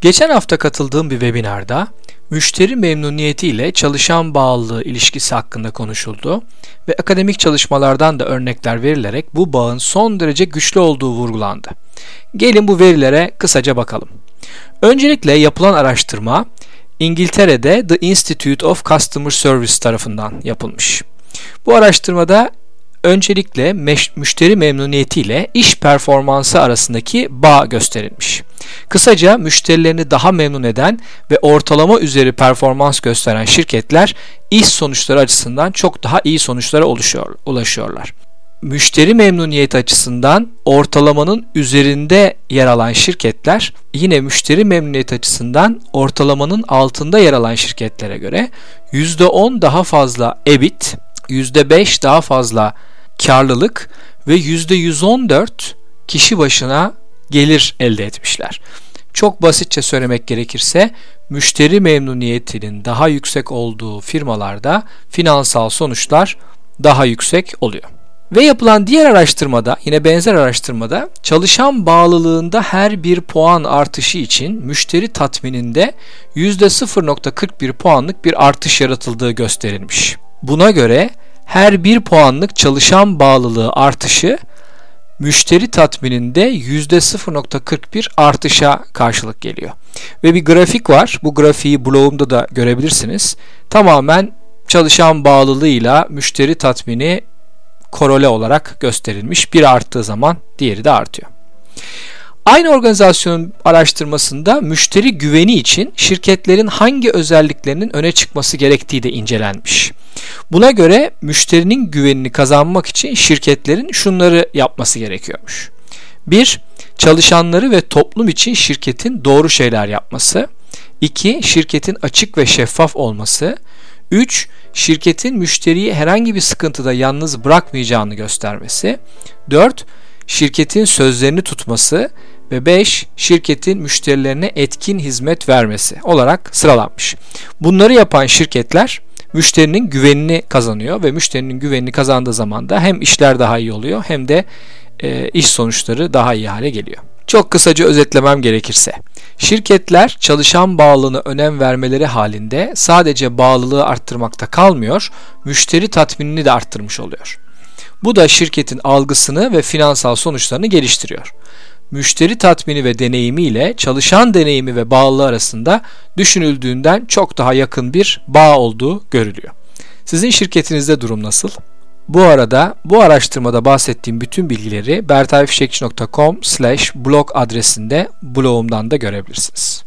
Geçen hafta katıldığım bir webinarda müşteri memnuniyeti ile çalışan bağlılığı ilişkisi hakkında konuşuldu ve akademik çalışmalardan da örnekler verilerek bu bağın son derece güçlü olduğu vurgulandı. Gelin bu verilere kısaca bakalım. Öncelikle yapılan araştırma İngiltere'de The Institute of Customer Service tarafından yapılmış. Bu araştırmada öncelikle müşteri memnuniyeti ile iş performansı arasındaki bağ gösterilmiş. Kısaca müşterilerini daha memnun eden ve ortalama üzeri performans gösteren şirketler iş sonuçları açısından çok daha iyi sonuçlara oluşuyor, ulaşıyorlar. Müşteri memnuniyeti açısından ortalamanın üzerinde yer alan şirketler yine müşteri memnuniyeti açısından ortalamanın altında yer alan şirketlere göre %10 daha fazla EBIT, %5 daha fazla karlılık ve %114 kişi başına gelir elde etmişler. Çok basitçe söylemek gerekirse müşteri memnuniyetinin daha yüksek olduğu firmalarda finansal sonuçlar daha yüksek oluyor. Ve yapılan diğer araştırmada, yine benzer araştırmada çalışan bağlılığında her bir puan artışı için müşteri tatmininde %0.41 puanlık bir artış yaratıldığı gösterilmiş. Buna göre her bir puanlık çalışan bağlılığı artışı müşteri tatmininde %0.41 artışa karşılık geliyor. Ve bir grafik var. Bu grafiği blogumda da görebilirsiniz. Tamamen çalışan bağlılığıyla müşteri tatmini korole olarak gösterilmiş. Bir arttığı zaman diğeri de artıyor. Aynı organizasyonun araştırmasında müşteri güveni için şirketlerin hangi özelliklerinin öne çıkması gerektiği de incelenmiş. Buna göre müşterinin güvenini kazanmak için şirketlerin şunları yapması gerekiyormuş. 1. Çalışanları ve toplum için şirketin doğru şeyler yapması. 2. Şirketin açık ve şeffaf olması. 3. Şirketin müşteriyi herhangi bir sıkıntıda yalnız bırakmayacağını göstermesi. 4. Şirketin sözlerini tutması ve 5 şirketin müşterilerine etkin hizmet vermesi olarak sıralanmış. Bunları yapan şirketler müşterinin güvenini kazanıyor ve müşterinin güvenini kazandığı zaman da hem işler daha iyi oluyor hem de e, iş sonuçları daha iyi hale geliyor. Çok kısaca özetlemem gerekirse, şirketler çalışan bağlılığına önem vermeleri halinde sadece bağlılığı arttırmakta kalmıyor, müşteri tatminini de arttırmış oluyor. Bu da şirketin algısını ve finansal sonuçlarını geliştiriyor müşteri tatmini ve deneyimi ile çalışan deneyimi ve bağlılığı arasında düşünüldüğünden çok daha yakın bir bağ olduğu görülüyor. Sizin şirketinizde durum nasıl? Bu arada bu araştırmada bahsettiğim bütün bilgileri bertayfişekçi.com blog adresinde blogumdan da görebilirsiniz.